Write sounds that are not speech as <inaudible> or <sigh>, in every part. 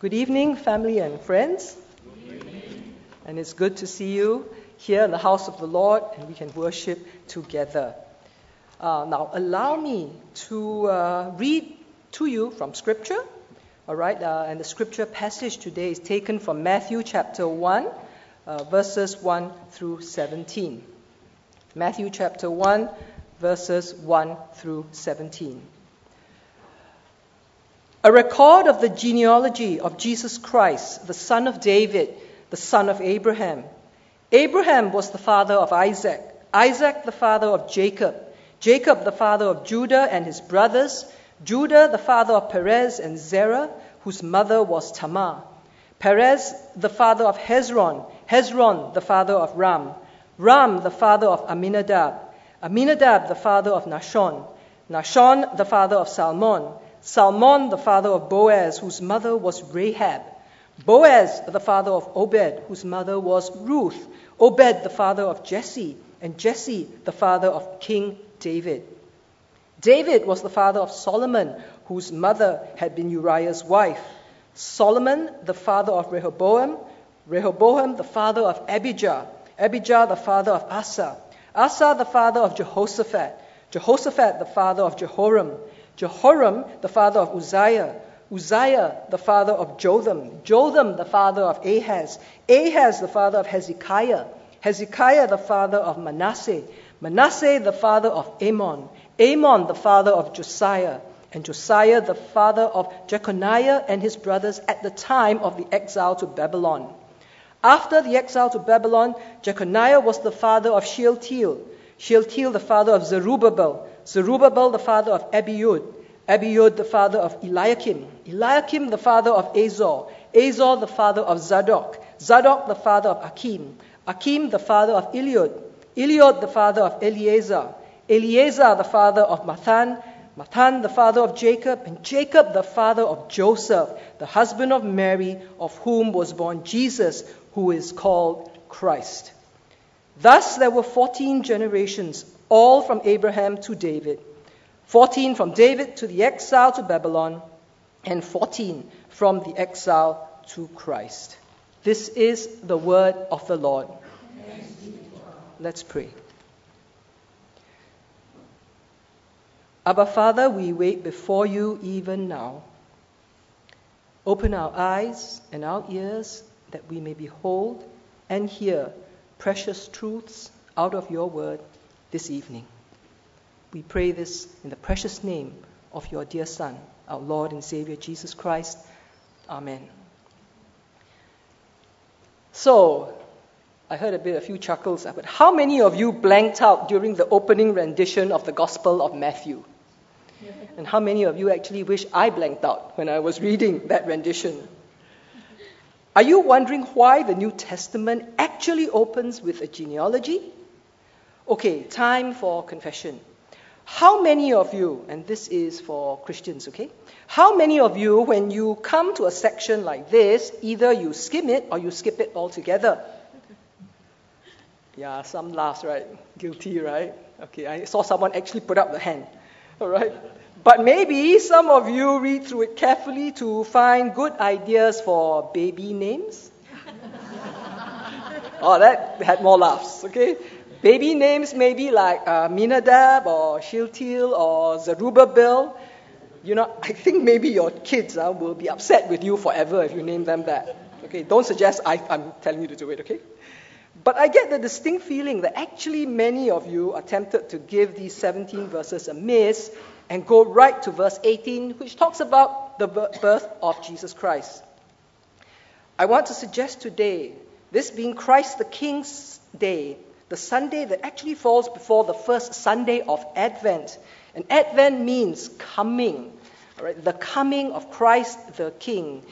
Good evening, family and friends. And it's good to see you here in the house of the Lord and we can worship together. Uh, now, allow me to uh, read to you from Scripture. All right, uh, and the Scripture passage today is taken from Matthew chapter 1, uh, verses 1 through 17. Matthew chapter 1, verses 1 through 17. A record of the genealogy of Jesus Christ, the son of David, the son of Abraham. Abraham was the father of Isaac, Isaac the father of Jacob, Jacob the father of Judah and his brothers, Judah the father of Perez and Zerah, whose mother was Tamar. Perez the father of Hezron, Hezron the father of Ram, Ram the father of Amminadab, Amminadab the father of Nahshon, Nahshon the father of Salmon, Salmon the father of Boaz, whose mother was Rahab, Boaz the father of Obed, whose mother was Ruth, Obed the father of Jesse, and Jesse the father of King David. David was the father of Solomon, whose mother had been Uriah's wife. Solomon the father of Rehoboam, Rehoboam the father of Abijah, Abijah the father of Asa, Asa the father of Jehoshaphat, Jehoshaphat the father of Jehoram, Jehoram the father of Uzziah, Uzziah the father of Jotham, Jotham the father of Ahaz, Ahaz the father of Hezekiah, Hezekiah the father of Manasseh, Manasseh the father of Amon, Amon the father of Josiah, and Josiah the father of Jeconiah and his brothers at the time of the exile to Babylon. After the exile to Babylon, Jeconiah was the father of Shealtiel, Shealtiel the father of Zerubbabel, Zerubbabel the father of Abiud, Abiud the father of Eliakim, Eliakim the father of Azor, Azor the father of Zadok, Zadok the father of Akim, Akim the father of Eliud, Eliud the father of Eleazar, Eleazar the father of Matthan, Matthan the father of Jacob, and Jacob the father of Joseph, the husband of Mary, of whom was born Jesus, who is called Christ. Thus there were 14 generations, all from Abraham to David, 14 from David to the exile to Babylon, and 14 from the exile to Christ. This is the word of the Lord. Let's pray. Abba Father, we wait before you even now. Open our eyes and our ears that we may behold and hear precious truths out of your word this evening. We pray this in the precious name of your dear Son, our Lord and Savior Jesus Christ. Amen. So, I heard a bit, of a few chuckles, but how many of you blanked out during the opening rendition of the Gospel of Matthew? And how many of you actually wish I blanked out when I was reading that rendition? Are you wondering why the New Testament actually opens with a genealogy? Okay, time for confession. How many of you, and this is for Christians, okay? How many of you, when you come to a section like this, either you skim it or you skip it altogether? Yeah, some laughs, right? Guilty, right? Okay, I saw someone actually put up the hand. All right? But maybe some of you read through it carefully to find good ideas for baby names. <laughs> oh, that had more laughs, okay? Baby names maybe like uh, Minadab or Shealtiel or Zerubbabel. You know, I think maybe your kids uh, will be upset with you forever if you name them that. Okay, don't suggest I, I'm telling you to do it, okay? But I get the distinct feeling that actually many of you are tempted to give these 17 verses a miss and go right to verse 18, which talks about the birth of Jesus Christ. I want to suggest today, this being Christ the King's day, the Sunday that actually falls before the first Sunday of Advent. And Advent means coming, right? the coming of Christ the King.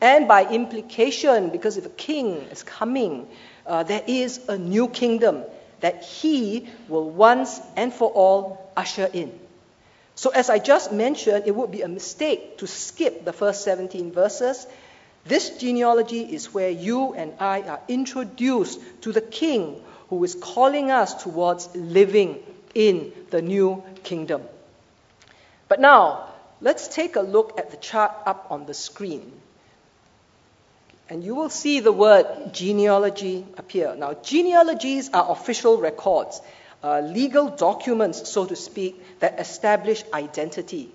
And by implication, because if a king is coming, uh, there is a new kingdom that he will once and for all usher in. So, as I just mentioned, it would be a mistake to skip the first 17 verses. This genealogy is where you and I are introduced to the king who is calling us towards living in the new kingdom. But now, let's take a look at the chart up on the screen. and you will see the word genealogy appear. Now, genealogies are official records, uh, legal documents, so to speak, that establish identity.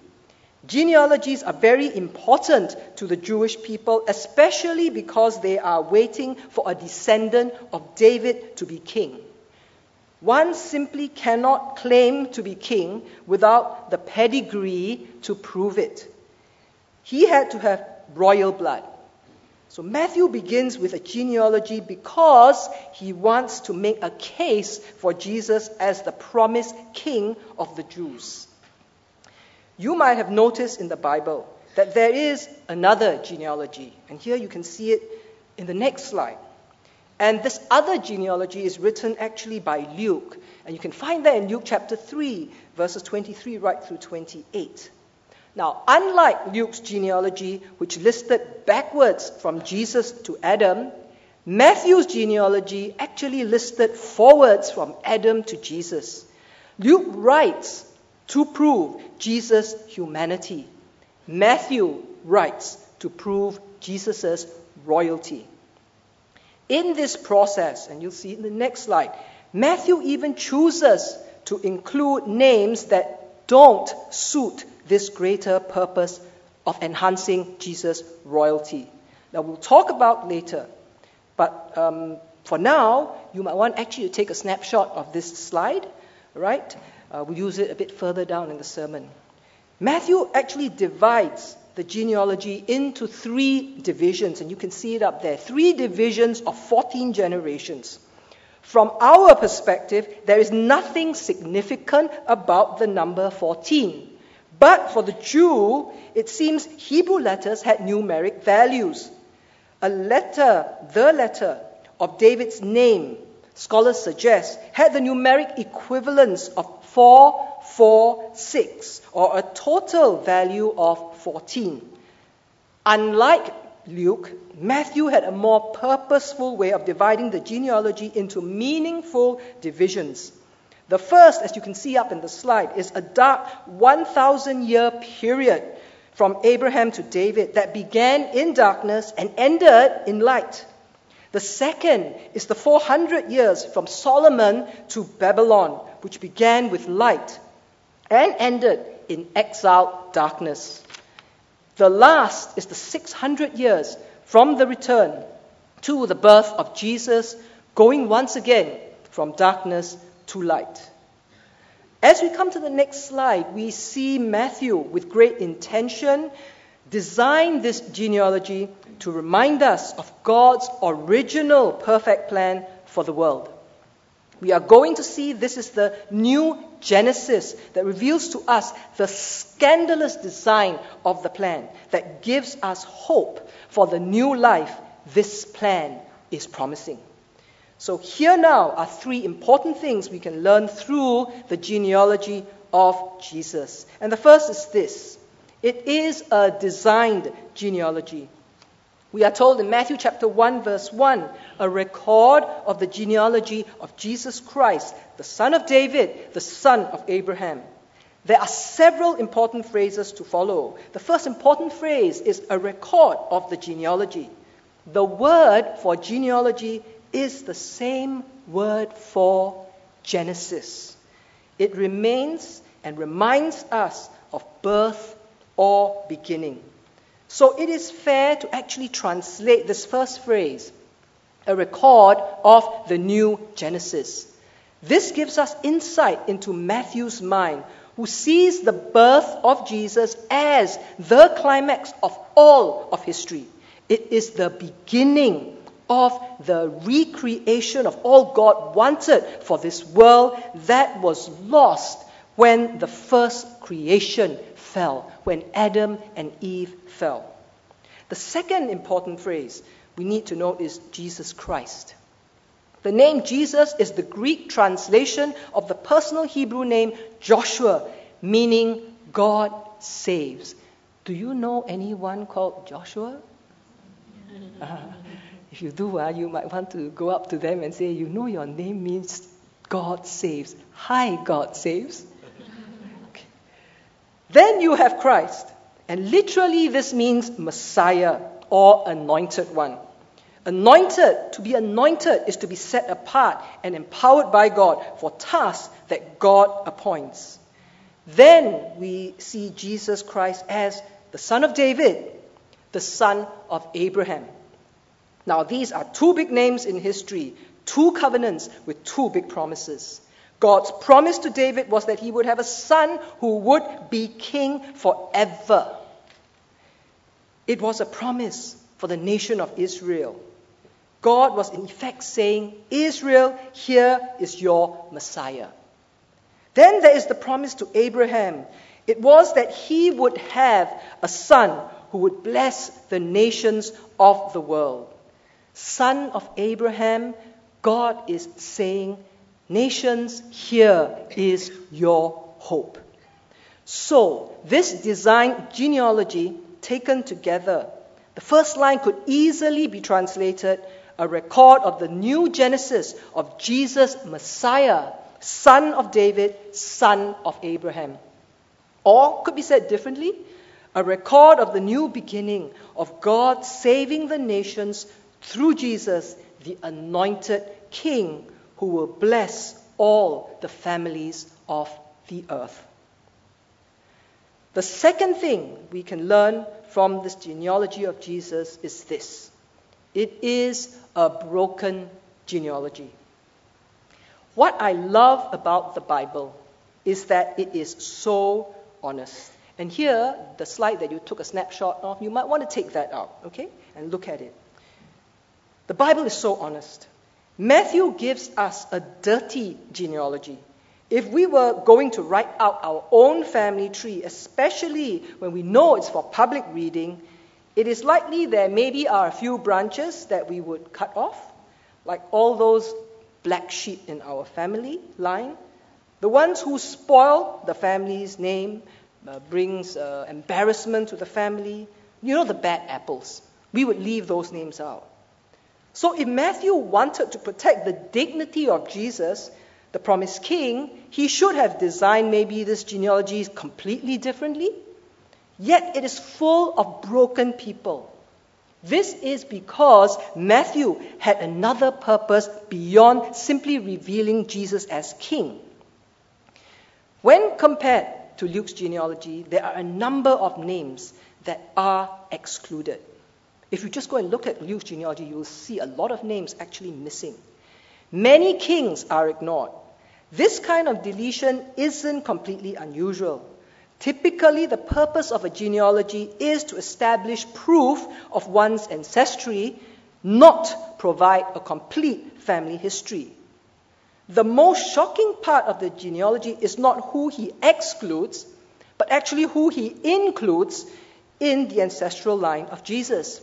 Genealogies are very important to the Jewish people, especially because they are waiting for a descendant of David to be king. One simply cannot claim to be king without the pedigree to prove it. He had to have royal blood. So Matthew begins with a genealogy because he wants to make a case for Jesus as the promised king of the Jews. You might have noticed in the Bible that there is another genealogy, and here you can see it in the next slide. And this other genealogy is written actually by Luke, and you can find that in Luke chapter 3, verses 23 right through 28. Now, unlike Luke's genealogy, which listed backwards from Jesus to Adam, Matthew's genealogy actually listed forwards from Adam to Jesus. Luke writes to prove Jesus' humanity. Matthew writes to prove Jesus' royalty. In this process, and you'll see in the next slide, Matthew even chooses to include names that don't suit this greater purpose of enhancing Jesus' royalty. Now, we'll talk about later, but um, for now, you might want actually to take a snapshot of this slide, right? Uh, we'll use it a bit further down in the sermon. Matthew actually divides the genealogy into three divisions, and you can see it up there three divisions of 14 generations. From our perspective, there is nothing significant about the number 14. But for the Jew, it seems Hebrew letters had numeric values. A letter, the letter of David's name, scholars suggest, had the numeric equivalence of 446, or a total value of 14. Unlike Luke, Matthew had a more purposeful way of dividing the genealogy into meaningful divisions. The first, as you can see up in the slide, is a dark 1,000 year period from Abraham to David that began in darkness and ended in light. The second is the 400 years from Solomon to Babylon, which began with light and ended in exile darkness. The last is the 600 years from the return to the birth of Jesus, going once again from darkness to light. As we come to the next slide, we see Matthew, with great intention, design this genealogy to remind us of God's original perfect plan for the world. We are going to see this is the new Genesis that reveals to us the scandalous design of the plan that gives us hope for the new life this plan is promising. So, here now are three important things we can learn through the genealogy of Jesus. And the first is this it is a designed genealogy. We are told in Matthew chapter 1, verse 1, a record of the genealogy of Jesus Christ, the son of David, the son of Abraham. There are several important phrases to follow. The first important phrase is a record of the genealogy. The word for genealogy is the same word for Genesis. It remains and reminds us of birth or beginning. So it is fair to actually translate this first phrase, a record of the new Genesis. This gives us insight into Matthew's mind, who sees the birth of Jesus as the climax of all of history. It is the beginning of the recreation of all God wanted for this world that was lost when the first creation fell, when Adam and Eve fell. The second important phrase we need to know is Jesus Christ. The name Jesus is the Greek translation of the personal Hebrew name Joshua, meaning God saves. Do you know anyone called Joshua? Uh, <laughs> if you do, uh, you might want to go up to them and say, You know, your name means God saves. Hi, God saves. Then you have Christ. And literally, this means Messiah or anointed one. Anointed, to be anointed, is to be set apart and empowered by God for tasks that God appoints. Then we see Jesus Christ as the Son of David, the Son of Abraham. Now, these are two big names in history, two covenants with two big promises. God's promise to David was that he would have a son who would be king forever. It was a promise for the nation of Israel. God was in effect saying, Israel, here is your Messiah. Then there is the promise to Abraham. It was that he would have a son who would bless the nations of the world. Son of Abraham, God is saying, Nations, here is your hope. So, this design genealogy taken together, the first line could easily be translated a record of the new Genesis of Jesus, Messiah, son of David, son of Abraham. Or could be said differently, a record of the new beginning of God saving the nations through Jesus, the anointed King who will bless all the families of the earth. The second thing we can learn from this genealogy of Jesus is this it is a broken genealogy. What I love about the Bible is that it is so honest. And here, the slide that you took a snapshot of, you might want to take that out, okay, and look at it. The Bible is so honest. Matthew gives us a dirty genealogy. If we were going to write out our own family tree, especially when we know it's for public reading, it is likely there maybe are a few branches that we would cut off, like all those black sheep in our family line. The ones who spoil the family's name, uh, brings uh, embarrassment to the family. You know the bad apples. We would leave those names out. So if Matthew wanted to protect the dignity of Jesus, the promised king, he should have designed maybe this genealogy completely differently. Yet it is full of broken people. This is because Matthew had another purpose beyond simply revealing Jesus as king. When compared to Luke's genealogy, there are a number of names that are excluded. If you just go and look at Luke's genealogy, you will see a lot of names actually missing. Many kings are ignored. This kind of deletion isn't completely unusual. Typically, the purpose of a genealogy is to establish proof of one's ancestry, not provide a complete family history. The most shocking part of the genealogy is not who he excludes, but actually who he includes in the ancestral line of Jesus.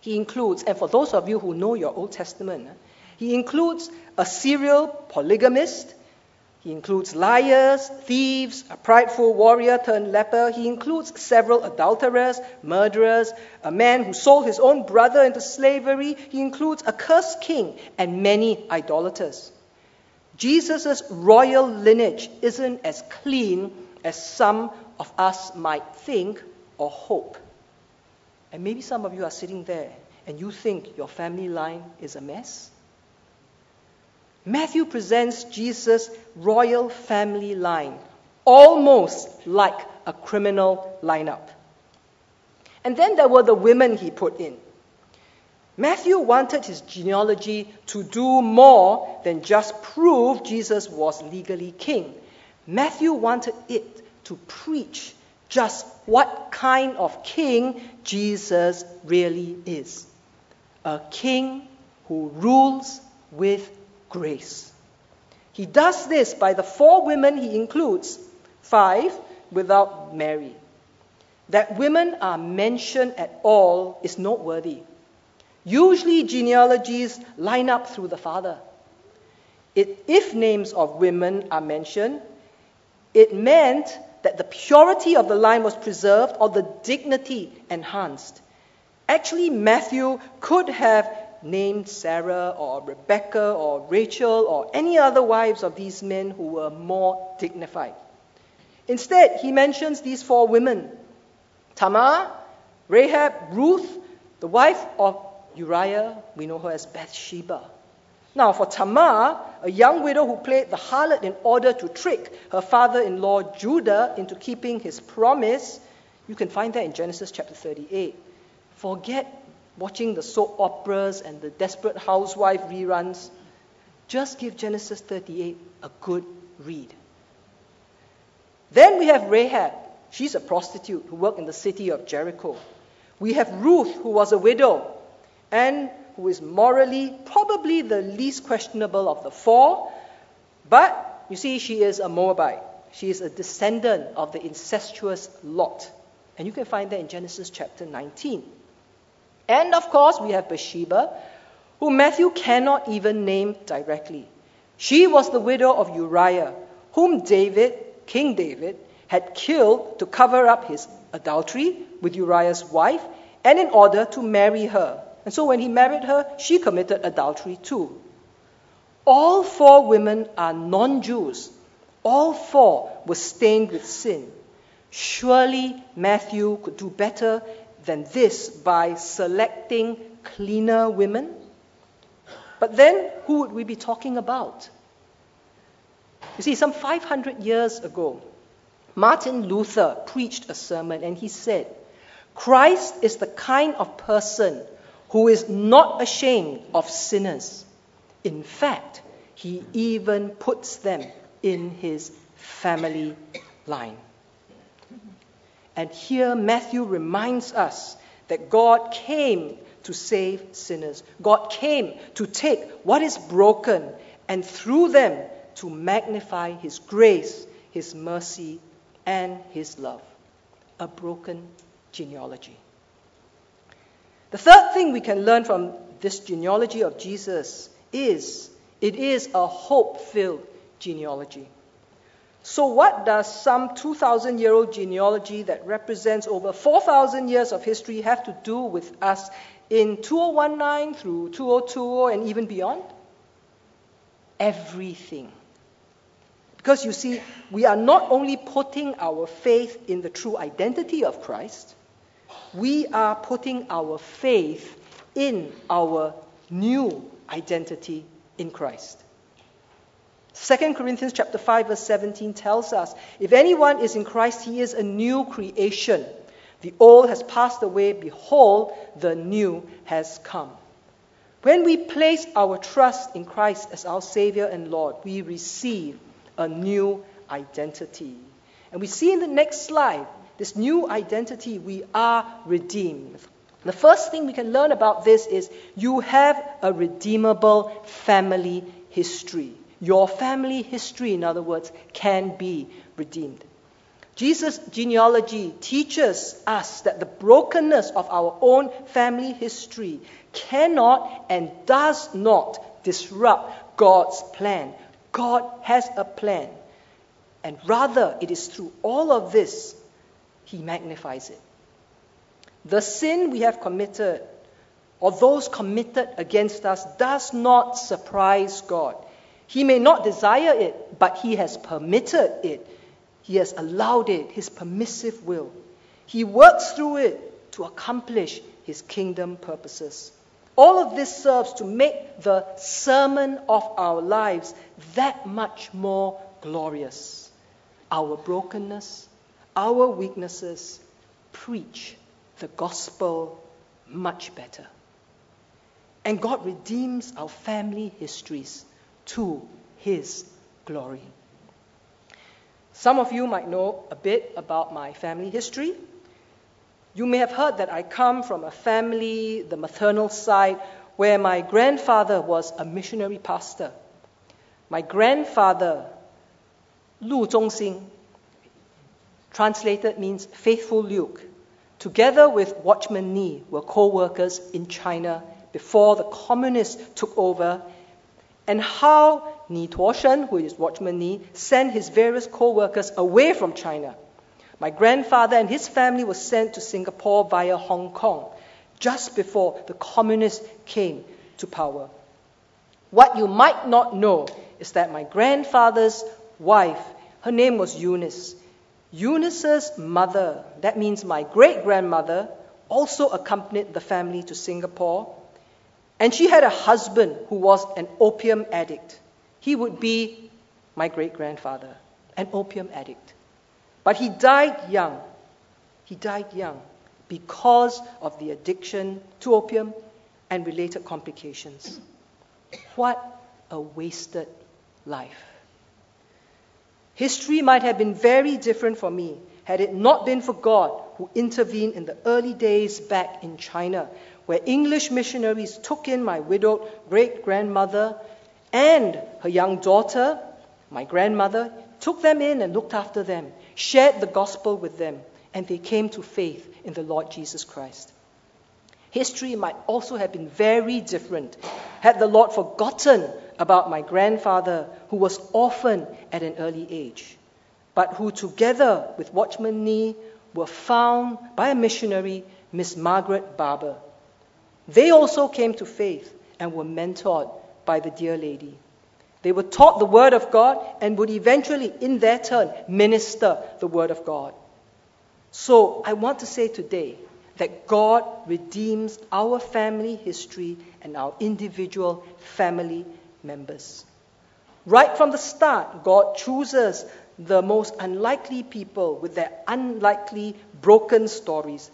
He includes, and for those of you who know your Old Testament, ah, he includes a serial polygamist. He includes liars, thieves, a prideful warrior turned leper. He includes several adulterers, murderers, a man who sold his own brother into slavery. He includes a cursed king and many idolaters. Jesus' royal lineage isn't as clean as some of us might think or hope. And maybe some of you are sitting there and you think your family line is a mess. Matthew presents Jesus' royal family line almost like a criminal lineup. And then there were the women he put in. Matthew wanted his genealogy to do more than just prove Jesus was legally king. Matthew wanted it to preach just what kind of king Jesus really is a king who rules with grace. He does this by the four women he includes, five without Mary. That women are mentioned at all is noteworthy. Usually, genealogies line up through the father. It, if names of women are mentioned, it meant that the purity of the line was preserved or the dignity enhanced. Actually, Matthew could have named Sarah or Rebecca or Rachel or any other wives of these men who were more dignified. Instead, he mentions these four women Tamar, Rahab, Ruth, the wife of Uriah, we know her as Bathsheba. Now, for Tamar, a young widow who played the harlot in order to trick her father in law Judah into keeping his promise, you can find that in Genesis chapter 38. Forget watching the soap operas and the desperate housewife reruns. Just give Genesis 38 a good read. Then we have Rahab. She's a prostitute who worked in the city of Jericho. We have Ruth, who was a widow and who is morally probably the least questionable of the four. But you see, she is a Moabite. She is a descendant of the incestuous Lot. And you can find that in Genesis chapter 19. And of course, we have Bathsheba, who Matthew cannot even name directly. She was the widow of Uriah, whom David, King David, had killed to cover up his adultery with Uriah's wife and in order to marry her. And so when he married her, she committed adultery too. All four women are non Jews. All four were stained with sin. Surely Matthew could do better than this by selecting cleaner women. But then, who would we be talking about? You see, some 500 years ago, Martin Luther preached a sermon and he said, Christ is the kind of person who is not ashamed of sinners. In fact, he even puts them in his family line. And here Matthew reminds us that God came to save sinners. God came to take what is broken and through them to magnify his grace, his mercy, and his love. A broken genealogy. The third thing we can learn from this genealogy of Jesus is it is a hope filled genealogy. So, what does some 2,000 year old genealogy that represents over 4,000 years of history have to do with us in 2019 through 2020 and even beyond? Everything. Because you see, we are not only putting our faith in the true identity of Christ, we are putting our faith in our new identity in Christ. 2 Corinthians chapter 5 verse 17 tells us, if anyone is in Christ, he is a new creation. The old has passed away, behold, the new has come. When we place our trust in Christ as our Savior and Lord, we receive a new identity. And we see in the next slide, this new identity, we are redeemed. The first thing we can learn about this is you have a redeemable family history. Your family history, in other words, can be redeemed. Jesus' genealogy teaches us that the brokenness of our own family history cannot and does not disrupt God's plan God has a plan. And rather, it is through all of this, He magnifies it. The sin we have committed, or those committed against us, does not surprise God. He may not desire it, but He has permitted it. He has allowed it, His permissive will. He works through it to accomplish His kingdom purposes. All of this serves to make the sermon of our lives that much more glorious. Our brokenness, our weaknesses, preach the gospel much better. And God redeems our family histories to His glory. Some of you might know a bit about my family history. You may have heard that I come from a family, the maternal side, where my grandfather was a missionary pastor. My grandfather, Lu Zhongxing, translated means faithful Luke, together with Watchman Nee, were co workers in China before the communists took over, and how Ni Tuosheng, who is Watchman Nee, sent his various co workers away from China my grandfather and his family were sent to Singapore via Hong Kong just before the communists came to power. What you might not know is that my grandfather's wife, her name was Eunice. Eunice's mother, that means my great grandmother, also accompanied the family to Singapore. And she had a husband who was an opium addict. He would be my great grandfather, an opium addict. But he died young. He died young because of the addiction to opium and related complications. What a wasted life. History might have been very different for me had it not been for God who intervened in the early days back in China, where English missionaries took in my widowed great grandmother and her young daughter, my grandmother, took them in and looked after them, shared the gospel with them, and they came to faith in the Lord Jesus Christ. History might also have been very different had the Lord forgotten about my grandfather who was orphaned at an early age, but who, together with Watchman Nee, were found by a missionary, Miss Margaret Barber. They also came to faith and were mentored by the dear lady. They were taught the Word of God and would eventually, in their turn, minister the Word of God. So I want to say today that God redeems our family history and our individual family members. Right from the start, God chooses the most unlikely people with their unlikely, broken stories.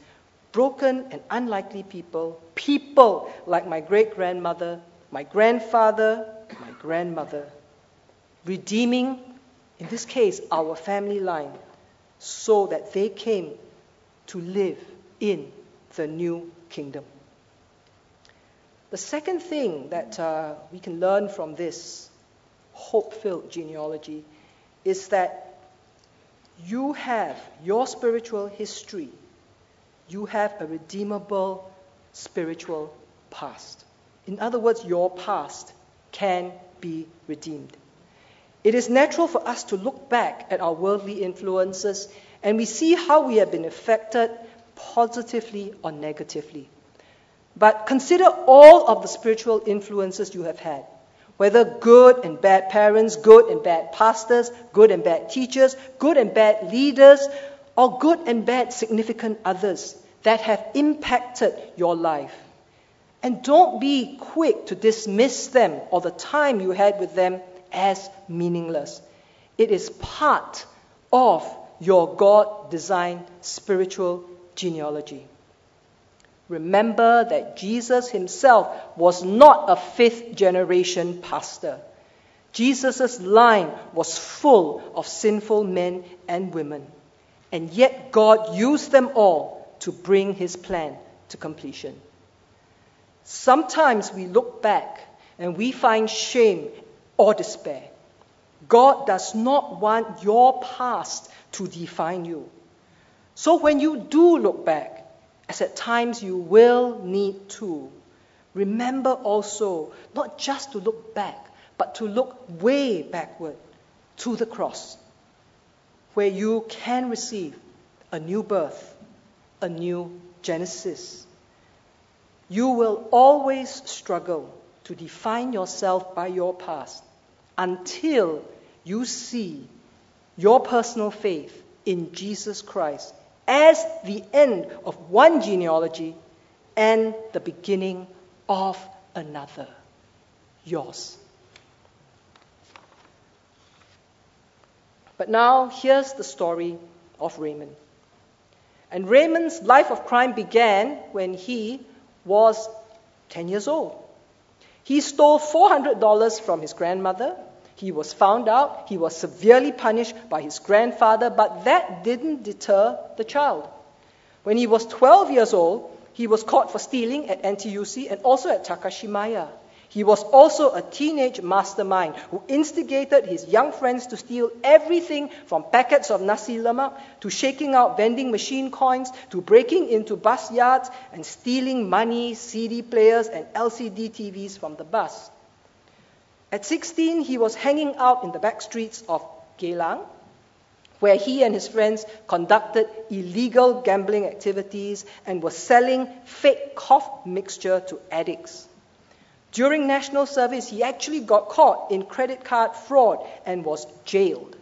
Broken and unlikely people, people like my great grandmother, my grandfather, my grandmother. Redeeming, in this case, our family line, so that they came to live in the new kingdom. The second thing that uh, we can learn from this hope filled genealogy is that you have your spiritual history, you have a redeemable spiritual past. In other words, your past can be redeemed. It is natural for us to look back at our worldly influences and we see how we have been affected positively or negatively. But consider all of the spiritual influences you have had, whether good and bad parents, good and bad pastors, good and bad teachers, good and bad leaders, or good and bad significant others that have impacted your life. And don't be quick to dismiss them or the time you had with them as meaningless. It is part of your God designed spiritual genealogy. Remember that Jesus himself was not a fifth generation pastor. Jesus' line was full of sinful men and women, and yet God used them all to bring his plan to completion. Sometimes we look back and we find shame or despair. God does not want your past to define you. So when you do look back, as at times you will need to, remember also not just to look back, but to look way backward to the cross, where you can receive a new birth, a new Genesis. You will always struggle to define yourself by your past until you see your personal faith in Jesus Christ as the end of one genealogy and the beginning of another. Yours. But now, here's the story of Raymond. And Raymond's life of crime began when he was 10 years old. He stole $400 from his grandmother he was found out, he was severely punished by his grandfather, but that didn't deter the child. When he was 12 years old, he was caught for stealing at NTUC and also at Takashimaya. He was also a teenage mastermind who instigated his young friends to steal everything from packets of nasi lemak to shaking out vending machine coins to breaking into bus yards and stealing money, CD players, and LCD TVs from the bus. At 16, he was hanging out in the back streets of Geylang, where he and his friends conducted illegal gambling activities and were selling fake cough mixture to addicts. During national service, he actually got caught in credit card fraud and was jailed.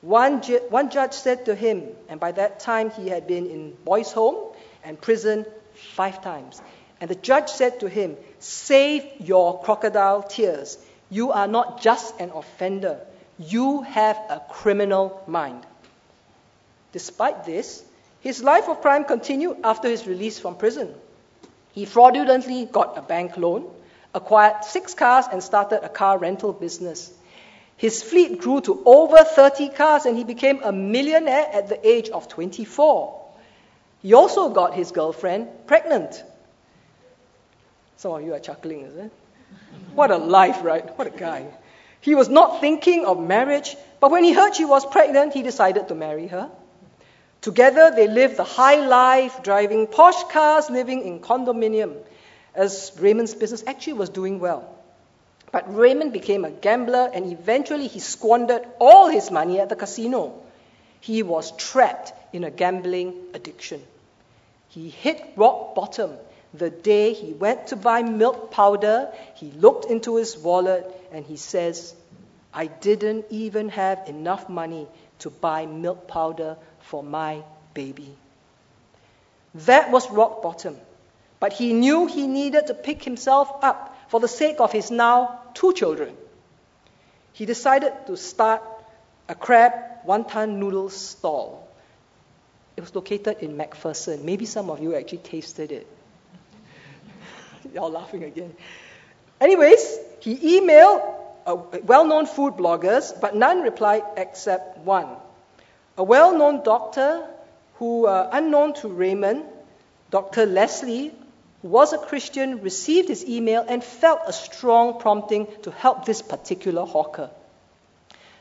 One, ju- one judge said to him, and by that time he had been in boys' home and prison five times, And the judge said to him, Save your crocodile tears. You are not just an offender, you have a criminal mind. Despite this, his life of crime continued after his release from prison. He fraudulently got a bank loan, acquired six cars, and started a car rental business. His fleet grew to over 30 cars, and he became a millionaire at the age of 24. He also got his girlfriend pregnant. Some of you are chuckling, is it? What a life, right? What a guy. He was not thinking of marriage, but when he heard she was pregnant, he decided to marry her. Together, they lived the high life, driving posh cars, living in condominium, as Raymond's business actually was doing well. But Raymond became a gambler, and eventually he squandered all his money at the casino. He was trapped in a gambling addiction. He hit rock bottom the day he went to buy milk powder. He looked into his wallet and he says, I didn't even have enough money to buy milk powder for my baby. That was rock bottom. But he knew he needed to pick himself up for the sake of his now two children. He decided to start a crab wonton noodle stall. It was located in MacPherson. Maybe some of you actually tasted it. <laughs> Y'all laughing again. Anyways, he emailed well known food bloggers, but none replied except one. A well known doctor who, uh, unknown to Raymond, Dr. Leslie, who was a Christian, received his email and felt a strong prompting to help this particular hawker.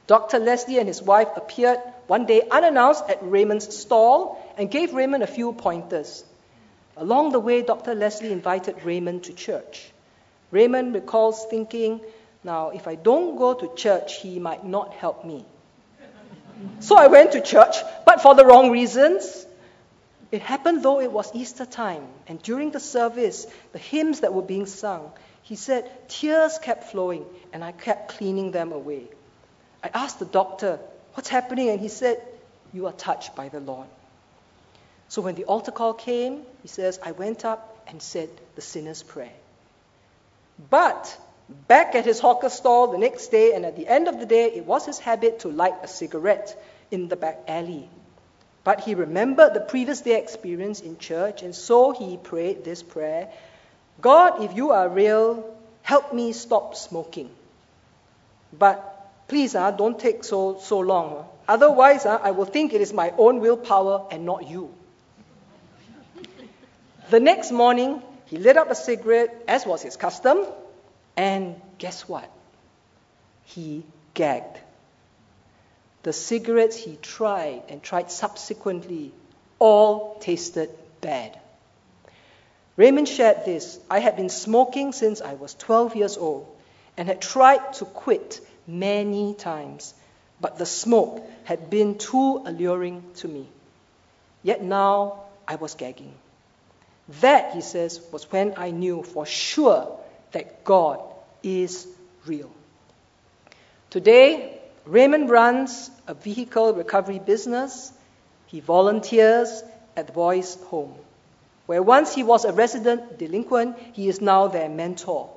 Dr. Leslie and his wife appeared one day unannounced at Raymond's stall and gave Raymond a few pointers. Along the way, Dr. Leslie invited Raymond to church. Raymond recalls thinking, now, if I don't go to church, he might not help me. So I went to church, but for the wrong reasons. It happened though it was Easter time, and during the service, the hymns that were being sung, he said, tears kept flowing, and I kept cleaning them away. I asked the doctor, What's happening? And he said, You are touched by the Lord. So when the altar call came, he says, I went up and said the sinner's prayer. But back at his hawker stall the next day, and at the end of the day, it was his habit to light a cigarette in the back alley. But he remembered the previous day experience in church, and so he prayed this prayer God, if you are real, help me stop smoking. But please, uh, don't take so, so long. Uh. Otherwise, uh, I will think it is my own willpower and not you. The next morning, he lit up a cigarette, as was his custom, and guess what? He gagged. The cigarettes he tried and tried subsequently all tasted bad. Raymond shared this I had been smoking since I was 12 years old and had tried to quit many times, but the smoke had been too alluring to me. Yet now I was gagging. That, he says, was when I knew for sure that God is real. Today, Raymond runs a vehicle recovery business. He volunteers at the boys' home. Where once he was a resident delinquent, he is now their mentor.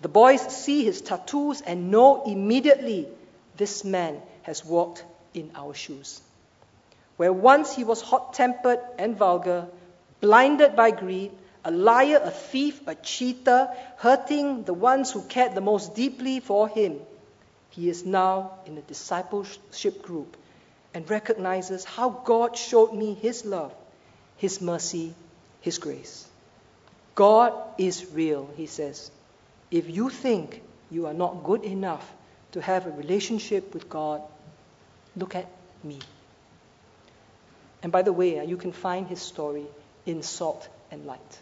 The boys see his tattoos and know immediately this man has walked in our shoes. Where once he was hot tempered and vulgar, blinded by greed, a liar, a thief, a cheater, hurting the ones who cared the most deeply for him. He is now in a discipleship group and recognizes how God showed me his love, his mercy, his grace. God is real, he says. If you think you are not good enough to have a relationship with God, look at me. And by the way, uh, you can find his story in Salt and Light.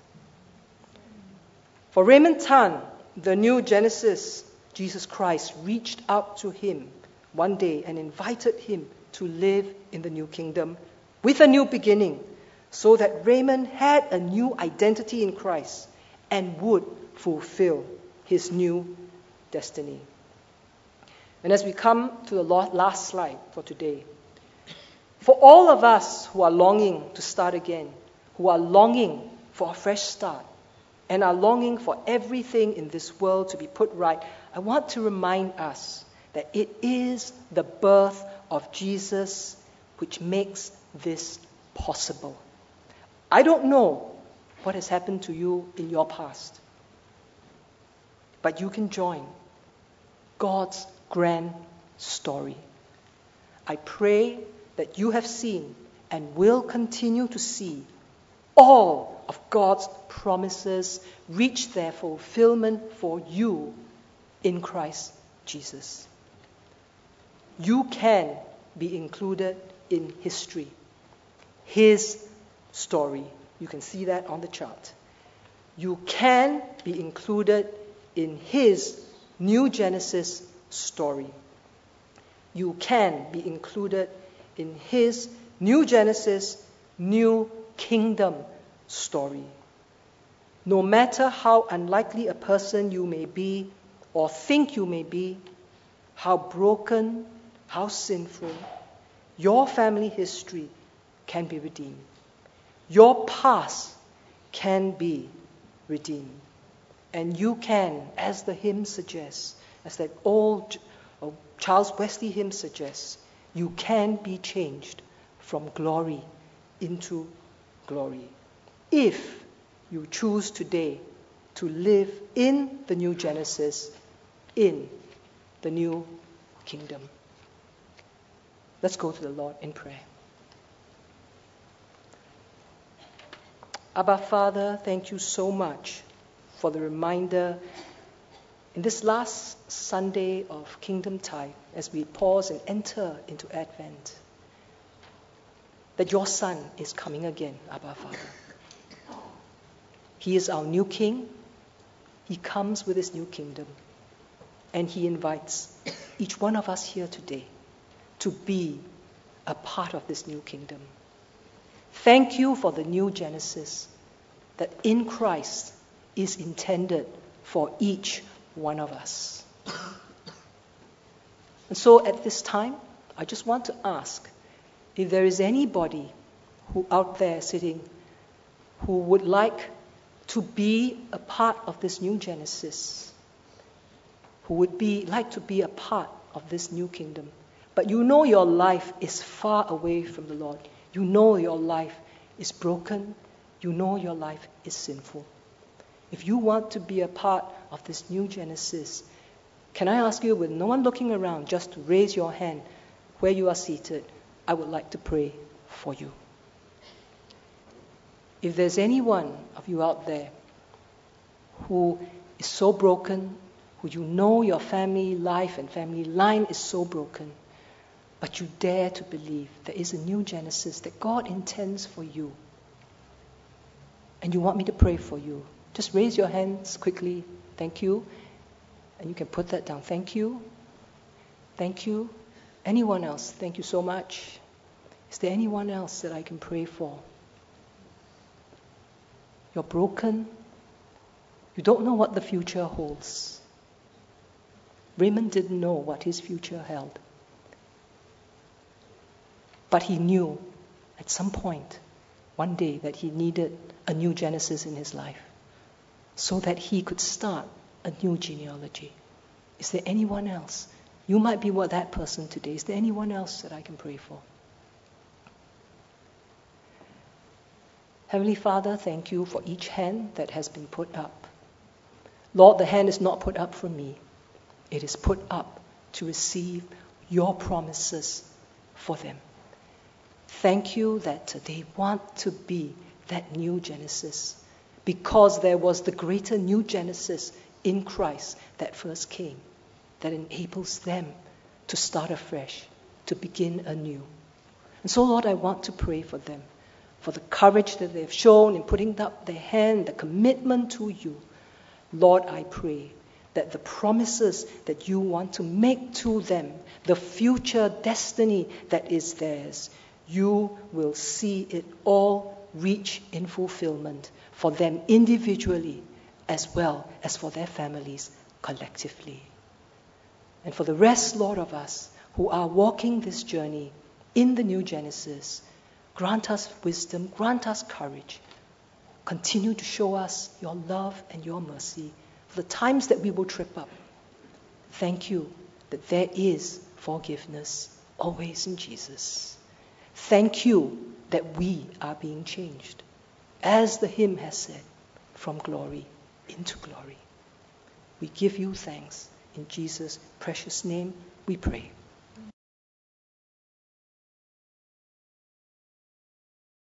For Raymond Tan, the new Genesis, Jesus Christ, reached out to him one day and invited him to live in the new kingdom with a new beginning so that Raymond had a new identity in Christ and would fulfill his new destiny. And as we come to the last slide for today, for all of us who are longing to start again, who are longing for a fresh start, and are longing for everything in this world to be put right, I want to remind us that it is the birth of Jesus which makes this possible. I don't know what has happened to you in your past, but you can join God's grand story. I pray that you have seen and will continue to see all of God's promises reach their fulfillment for you in Christ Jesus. You can be included in history, His story. You can see that on the chart. You can be included in His new Genesis story. You can be included in His new Genesis, new kingdom story. No matter how unlikely a person you may be or think you may be, how broken, how sinful, your family history can be redeemed. Your past can be redeemed. And you can, as the hymn suggests, as that old Charles Wesley hymn suggests, you can be changed from glory into glory. If you choose today to live in the new Genesis, in the new kingdom. Let's go to the Lord in prayer. Abba, Father, thank you so much for the reminder in this last Sunday of Kingdom Tide as we pause and enter into Advent that your Son is coming again, Abba, Father. He is our new King. He comes with his new kingdom. And he invites each one of us here today to be a part of this new kingdom. Thank you for the new Genesis that in Christ is intended for each one of us. And so at this time, I just want to ask if there is anybody who out there sitting who would like to be a part of this new Genesis, who would be like to be a part of this new kingdom. But you know your life is far away from the Lord. You know your life is broken. You know your life is sinful. If you want to be a part of this new Genesis, can I ask you, with no one looking around, just to raise your hand where you are seated? I would like to pray for you. If there's anyone of you out there who is so broken, who you know your family life and family line is so broken, but you dare to believe there is a new Genesis that God intends for you, and you want me to pray for you, just raise your hands quickly. Thank you. And you can put that down. Thank you. Thank you. Anyone else? Thank you so much. Is there anyone else that I can pray for? You're broken. You don't know what the future holds. Raymond didn't know what his future held. But he knew at some point, one day, that he needed a new Genesis in his life so that he could start a new genealogy. Is there anyone else? You might be what that person today. Is there anyone else that I can pray for? Heavenly Father, thank you for each hand that has been put up. Lord, the hand is not put up for me, it is put up to receive your promises for them. Thank you that they want to be that new Genesis because there was the greater new Genesis in Christ that first came that enables them to start afresh, to begin anew. And so, Lord, I want to pray for them for the courage that they have shown in putting up their hand, the commitment to you. Lord, I pray that the promises that you want to make to them, the future destiny that is theirs, you will see it all reach in fulfillment for them individually as well as for their families collectively. And for the rest, Lord, of us who are walking this journey in the new Genesis, Grant us wisdom, grant us courage. Continue to show us your love and your mercy for the times that we will trip up. Thank you that there is forgiveness always in Jesus. Thank you that we are being changed, as the hymn has said, from glory into glory. We give you thanks. In Jesus' precious name we pray.